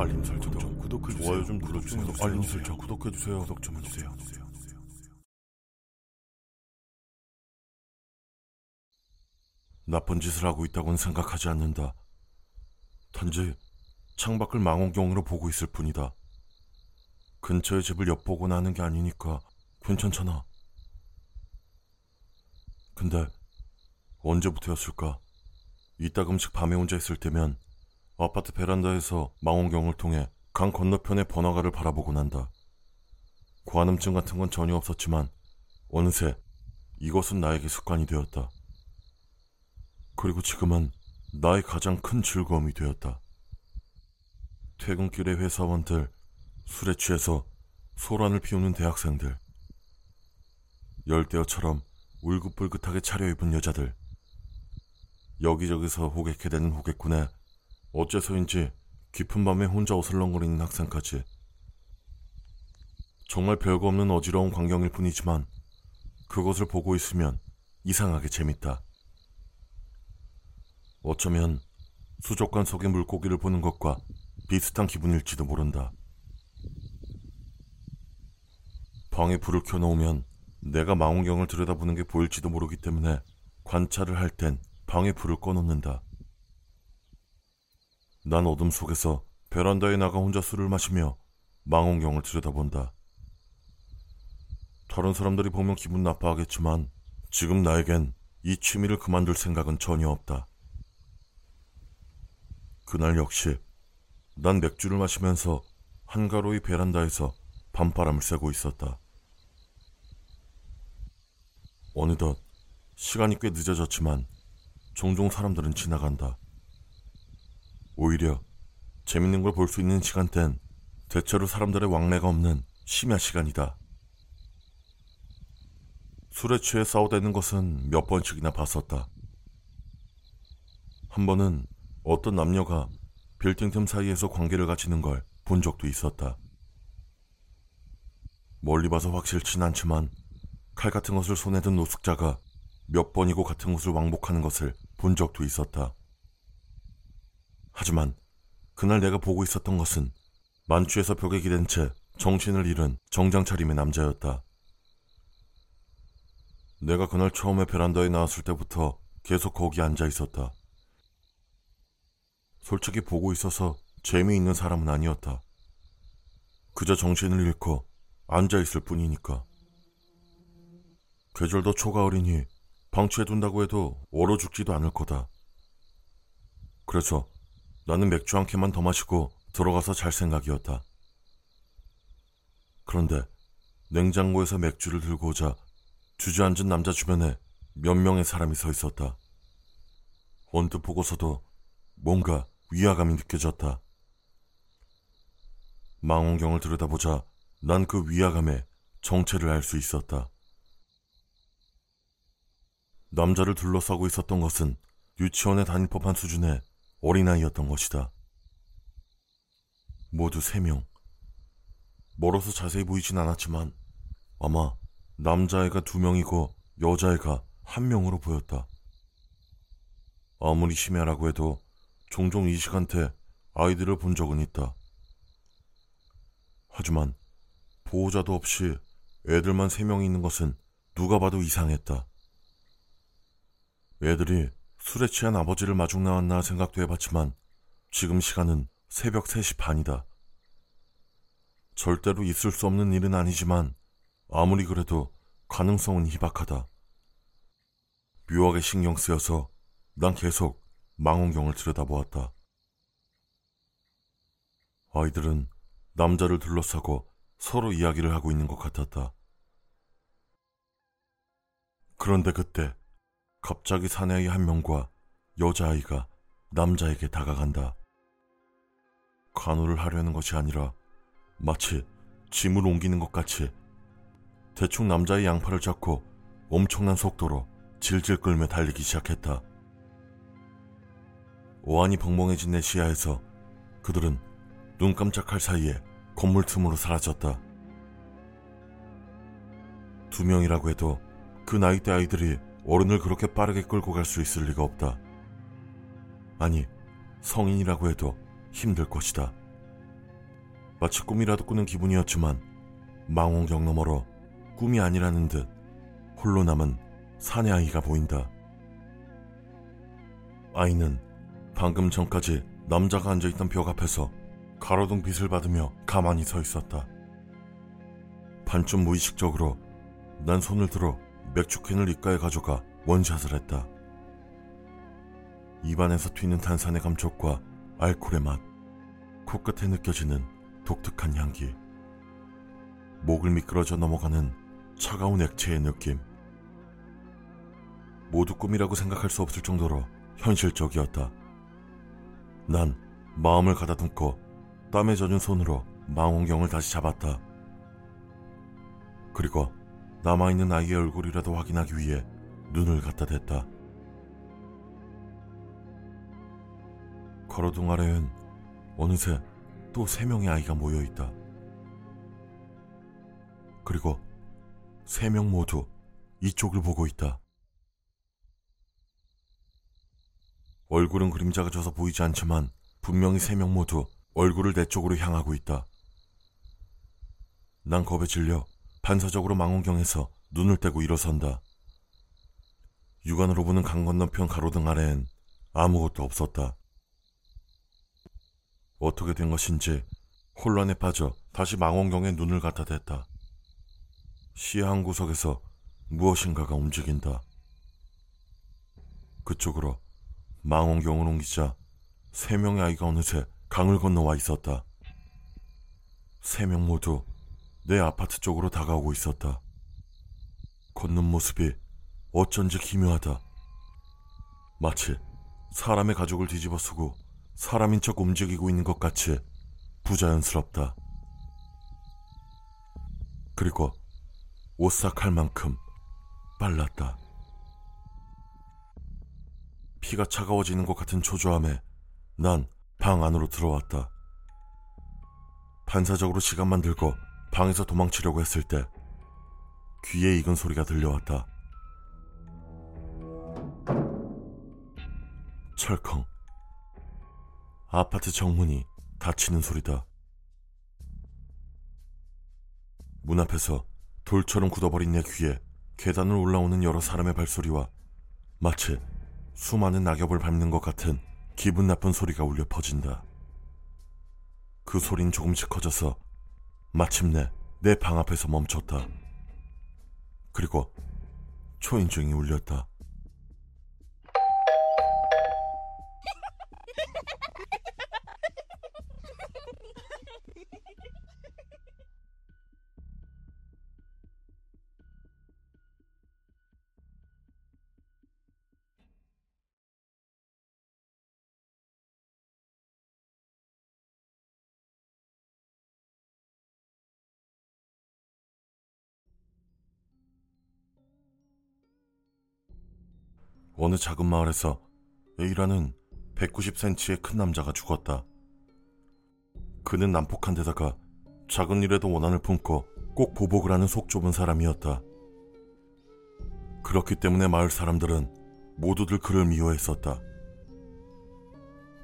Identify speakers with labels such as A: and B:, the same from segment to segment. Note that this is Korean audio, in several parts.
A: 알림 설정 좀 구독해주세요. 좋아요 좀 눌러주세요. 알림 설정 구독해주세요. 구독 좀 해주세요. 나쁜 짓을 하고 있다고는 생각하지 않는다. 단지 창밖을 망원경으로 보고 있을 뿐이다. 근처의 집을 엿보고 나는 게 아니니까 괜찮잖아. 근데 언제부터였을까? 이따금씩 밤에 혼자 있을 때면 아파트 베란다에서 망원경을 통해 강 건너편의 번화가를 바라보곤 한다. 과음증 같은 건 전혀 없었지만 어느새 이것은 나에게 습관이 되었다. 그리고 지금은 나의 가장 큰 즐거움이 되었다. 퇴근길의 회사원들, 술에 취해서 소란을 피우는 대학생들, 열대어처럼 울긋불긋하게 차려입은 여자들, 여기저기서 호객해대는 호객꾼에 어째서인지 깊은 밤에 혼자 어슬렁거리는 학생까지 정말 별거 없는 어지러운 광경일 뿐이지만 그것을 보고 있으면 이상하게 재밌다. 어쩌면 수족관 속의 물고기를 보는 것과 비슷한 기분일지도 모른다. 방에 불을 켜놓으면 내가 망원경을 들여다보는 게 보일지도 모르기 때문에 관찰을 할 땐 방에 불을 꺼놓는다. 난 어둠 속에서 베란다에 나가 혼자 술을 마시며 망원경을 들여다본다. 다른 사람들이 보면 기분 나빠하겠지만 지금 나에겐 이 취미를 그만둘 생각은 전혀 없다. 그날 역시 난 맥주를 마시면서 한가로이 베란다에서 밤바람을 쐬고 있었다. 어느덧 시간이 꽤 늦어졌지만 종종 사람들은 지나간다. 오히려 재밌는 걸 볼 수 있는 시간대는 대체로 사람들의 왕래가 없는 심야 시간이다. 술에 취해 싸우대는 것은 몇 번씩이나 봤었다. 한 번은 어떤 남녀가 빌딩 틈 사이에서 관계를 가지는 걸 본 적도 있었다. 멀리 봐서 확실치는 않지만 칼 같은 것을 손에 든 노숙자가 몇 번이고 같은 곳을 왕복하는 것을 본 적도 있었다. 하지만 그날 내가 보고 있었던 것은 만취에서 벽에 기댄 채 정신을 잃은 정장 차림의 남자였다. 내가 그날 처음에 베란다에 나왔을 때부터 계속 거기 앉아 있었다. 솔직히 보고 있어서 재미있는 사람은 아니었다. 그저 정신을 잃고 앉아 있을 뿐이니까. 계절도 초가을이니 방치해둔다고 해도 얼어 죽지도 않을 거다. 그래서 나는 맥주 한 캔만 더 마시고 들어가서 잘 생각이었다. 그런데 냉장고에서 맥주를 들고 오자 주저앉은 남자 주변에 몇 명의 사람이 서 있었다. 언뜻 보고서도 뭔가 위화감이 느껴졌다. 망원경을 들여다보자 난 그 위화감의 정체를 알 수 있었다. 남자를 둘러싸고 있었던 것은 유치원에 다닐 법한 수준의 어린아이였던 것이다. 모두 세 명. 멀어서 자세히 보이진 않았지만 아마 남자애가 두 명이고 여자애가 한 명으로 보였다. 아무리 심야라고 해도 종종 이 시간대 아이들을 본 적은 있다. 하지만 보호자도 없이 애들만 세 명이 있는 것은 누가 봐도 이상했다. 애들이 술에 취한 아버지를 마중 나왔나 생각도 해봤지만 지금 시간은 새벽 3시 반이다. 절대로 있을 수 없는 일은 아니지만 아무리 그래도 가능성은 희박하다. 묘하게 신경 쓰여서 난 계속 망원경을 들여다보았다. 아이들은 남자를 둘러싸고 서로 이야기를 하고 있는 것 같았다. 그런데 그때 갑자기 사내의 한 명과 여자아이가 남자에게 다가간다. 간호를 하려는 것이 아니라 마치 짐을 옮기는 것 같이 대충 남자의 양팔을 잡고 엄청난 속도로 질질 끌며 달리기 시작했다. 오한이 벙벙해진 내 시야에서 그들은 눈 깜짝할 사이에 건물 틈으로 사라졌다. 두 명이라고 해도 그 나이대 아이들이 어른을 그렇게 빠르게 끌고 갈 수 있을 리가 없다. 아니, 성인이라고 해도 힘들 것이다. 마치 꿈이라도 꾸는 기분이었지만 망원경 너머로 꿈이 아니라는 듯 홀로 남은 사내 아이가 보인다. 아이는 방금 전까지 남자가 앉아있던 벽 앞에서 가로등 빛을 받으며 가만히 서 있었다. 반쯤 무의식적으로 난 손을 들어 맥주캔을 입가에 가져가 원샷을 했다. 입안에서 튀는 탄산의 감촉과 알코올의 맛, 코끝에 느껴지는 독특한 향기, 목을 미끄러져 넘어가는 차가운 액체의 느낌. 모두 꿈이라고 생각할 수 없을 정도로 현실적이었다. 난 마음을 가다듬고 땀에 젖은 손으로 망원경을 다시 잡았다. 그리고 남아있는 아이의 얼굴이라도 확인하기 위해 눈을 갖다 댔다. 걸어둥 아래엔 어느새 또 세 명의 아이가 모여 있다. 그리고 세 명 모두 이쪽을 보고 있다. 얼굴은 그림자가 져서 보이지 않지만 분명히 세 명 모두 얼굴을 내 쪽으로 향하고 있다. 난 겁에 질려 반사적으로 망원경에서 눈을 떼고 일어선다. 육안으로 보는 강 건너편 가로등 아래엔 아무것도 없었다. 어떻게 된 것인지 혼란에 빠져 다시 망원경에 눈을 갖다 댔다. 시야 한 구석에서 무엇인가가 움직인다. 그쪽으로 망원경을 옮기자 세 명의 아이가 어느새 강을 건너와 있었다. 세 명 모두 내 아파트 쪽으로 다가오고 있었다. 걷는 모습이 어쩐지 기묘하다. 마치 사람의 가족을 뒤집어 쓰고 사람인 척 움직이고 있는 것 같이 부자연스럽다. 그리고 오싹할 만큼 빨랐다. 피가 차가워지는 것 같은 초조함에 난 방 안으로 들어왔다. 반사적으로 시간만 들고 방에서 도망치려고 했을 때 귀에 익은 소리가 들려왔다. 철컹. 아파트 정문이 닫히는 소리다. 문 앞에서 돌처럼 굳어버린 내 귀에 계단을 올라오는 여러 사람의 발소리와 마치 수많은 낙엽을 밟는 것 같은 기분 나쁜 소리가 울려 퍼진다. 그 소린 조금씩 커져서 마침내 내 방 앞에서 멈췄다. 그리고 초인종이 울렸다. 어느 작은 마을에서 A라는 190cm의 큰 남자가 죽었다. 그는 난폭한 데다가 작은 일에도 원한을 품고 꼭 보복을 하는 속 좁은 사람이었다. 그렇기 때문에 마을 사람들은 모두들 그를 미워했었다.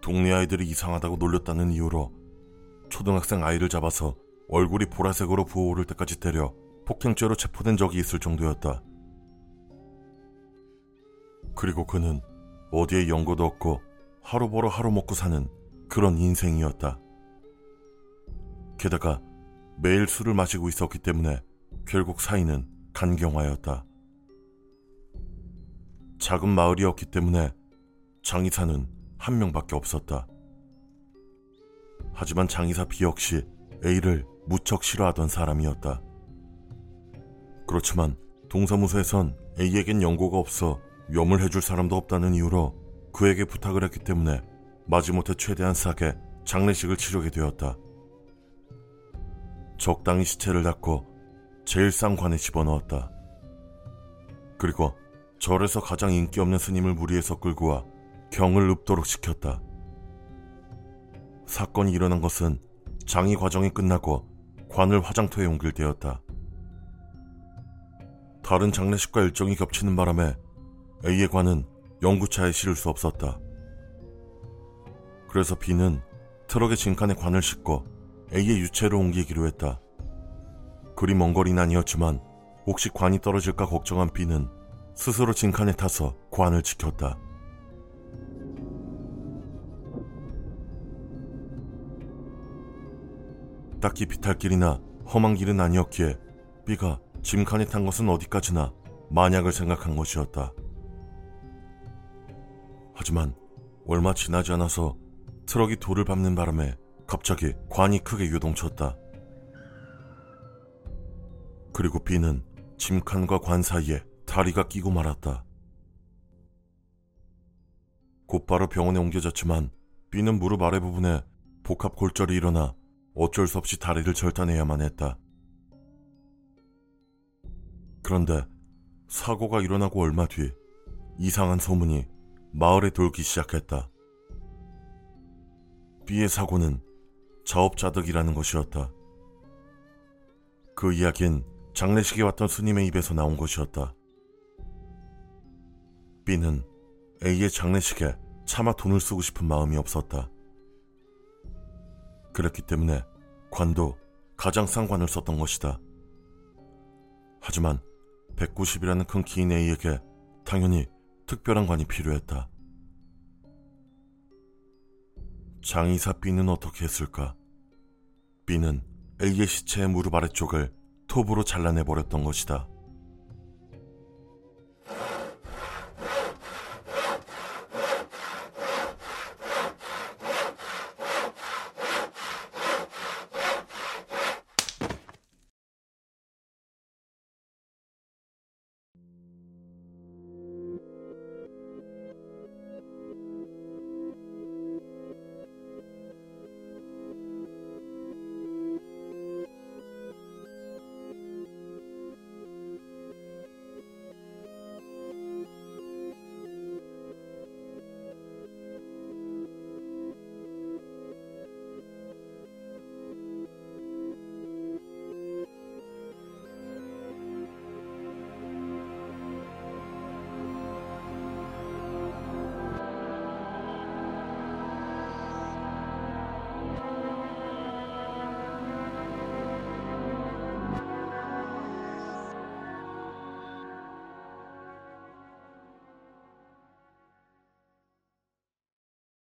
A: 동네 아이들이 이상하다고 놀렸다는 이유로 초등학생 아이를 잡아서 얼굴이 보라색으로 부어오를 때까지 때려 폭행죄로 체포된 적이 있을 정도였다. 그리고 그는 어디에 연고도 없고 하루 벌어 하루 먹고 사는 그런 인생이었다. 게다가 매일 술을 마시고 있었기 때문에 결국 사이는 간경화였다. 작은 마을이었기 때문에 장의사는 한 명밖에 없었다. 하지만 장의사 B 역시 A를 무척 싫어하던 사람이었다. 그렇지만 동사무소에선 A에겐 연고가 없어 염을 해줄 사람도 없다는 이유로 그에게 부탁을 했기 때문에 마지못해 최대한 싸게 장례식을 치르게 되었다. 적당히 시체를 닦고 제일 싼 관에 집어넣었다. 그리고 절에서 가장 인기 없는 스님을 무리해서 끌고 와 경을 읊도록 시켰다. 사건이 일어난 것은 장의 과정이 끝나고 관을 화장터에 옮길 때였다. 다른 장례식과 일정이 겹치는 바람에 A의 관은 연구차에 실을 수 없었다. 그래서 B는 트럭에 진칸에 관을 싣고 A의 유체를 옮기기로 했다. 그리 먼 거리는 아니었지만 혹시 관이 떨어질까 걱정한 B는 스스로 짐칸에 타서 관을 지켰다. 딱히 비탈길이나 험한 길은 아니었기에 B가 짐칸에 탄 것은 어디까지나 만약을 생각한 것이었다. 하지만 얼마 지나지 않아서 트럭이 돌을 밟는 바람에 갑자기 관이 크게 요동쳤다. 그리고 B는 짐칸과 관 사이에 다리가 끼고 말았다. 곧바로 병원에 옮겨졌지만 B는 무릎 아래 부분에 복합 골절이 일어나 어쩔 수 없이 다리를 절단해야만 했다. 그런데 사고가 일어나고 얼마 뒤 이상한 소문이 마을에 돌기 시작했다. B의 사고는 자업자득이라는 것이었다. 그 이야기는 장례식에 왔던 스님의 입에서 나온 것이었다. B는 A의 장례식에 차마 돈을 쓰고 싶은 마음이 없었다. 그랬기 때문에 관도 가장 싼 관을 썼던 것이다. 하지만 190이라는 큰 키인 A에게 당연히 특별한 관이 필요했다. 장의사 B는 어떻게 했을까? B는 A의 시체의 무릎 아래쪽을 톱으로 잘라내버렸던 것이다.